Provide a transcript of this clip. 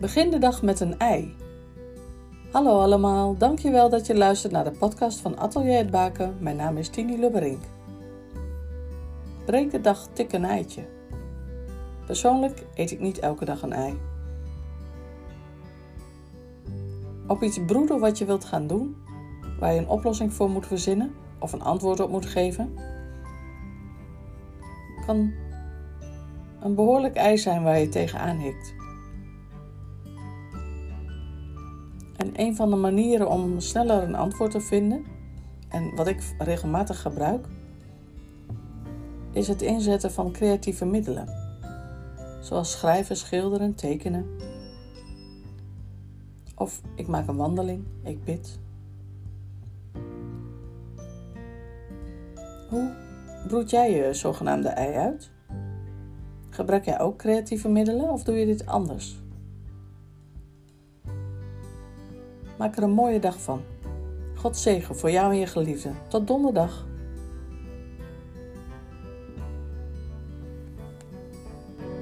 Begin de dag met een ei. Hallo allemaal, dankjewel dat je luistert naar de podcast van Atelier het Baken. Mijn naam is Tini Lubberink. Breek de dag tik een eitje. Persoonlijk eet ik niet elke dag een ei. Op iets broeden wat je wilt gaan doen, waar je een oplossing voor moet verzinnen of een antwoord op moet geven, kan een behoorlijk ei zijn waar je tegenaan hikt. En een van de manieren om sneller een antwoord te vinden, en wat ik regelmatig gebruik, is het inzetten van creatieve middelen. Zoals schrijven, schilderen, tekenen. Of ik maak een wandeling, ik bid. Hoe broed jij je zogenaamde ei uit? Gebruik jij ook creatieve middelen of doe je dit anders? Maak er een mooie dag van. God zegen voor jou en je geliefde. Tot donderdag.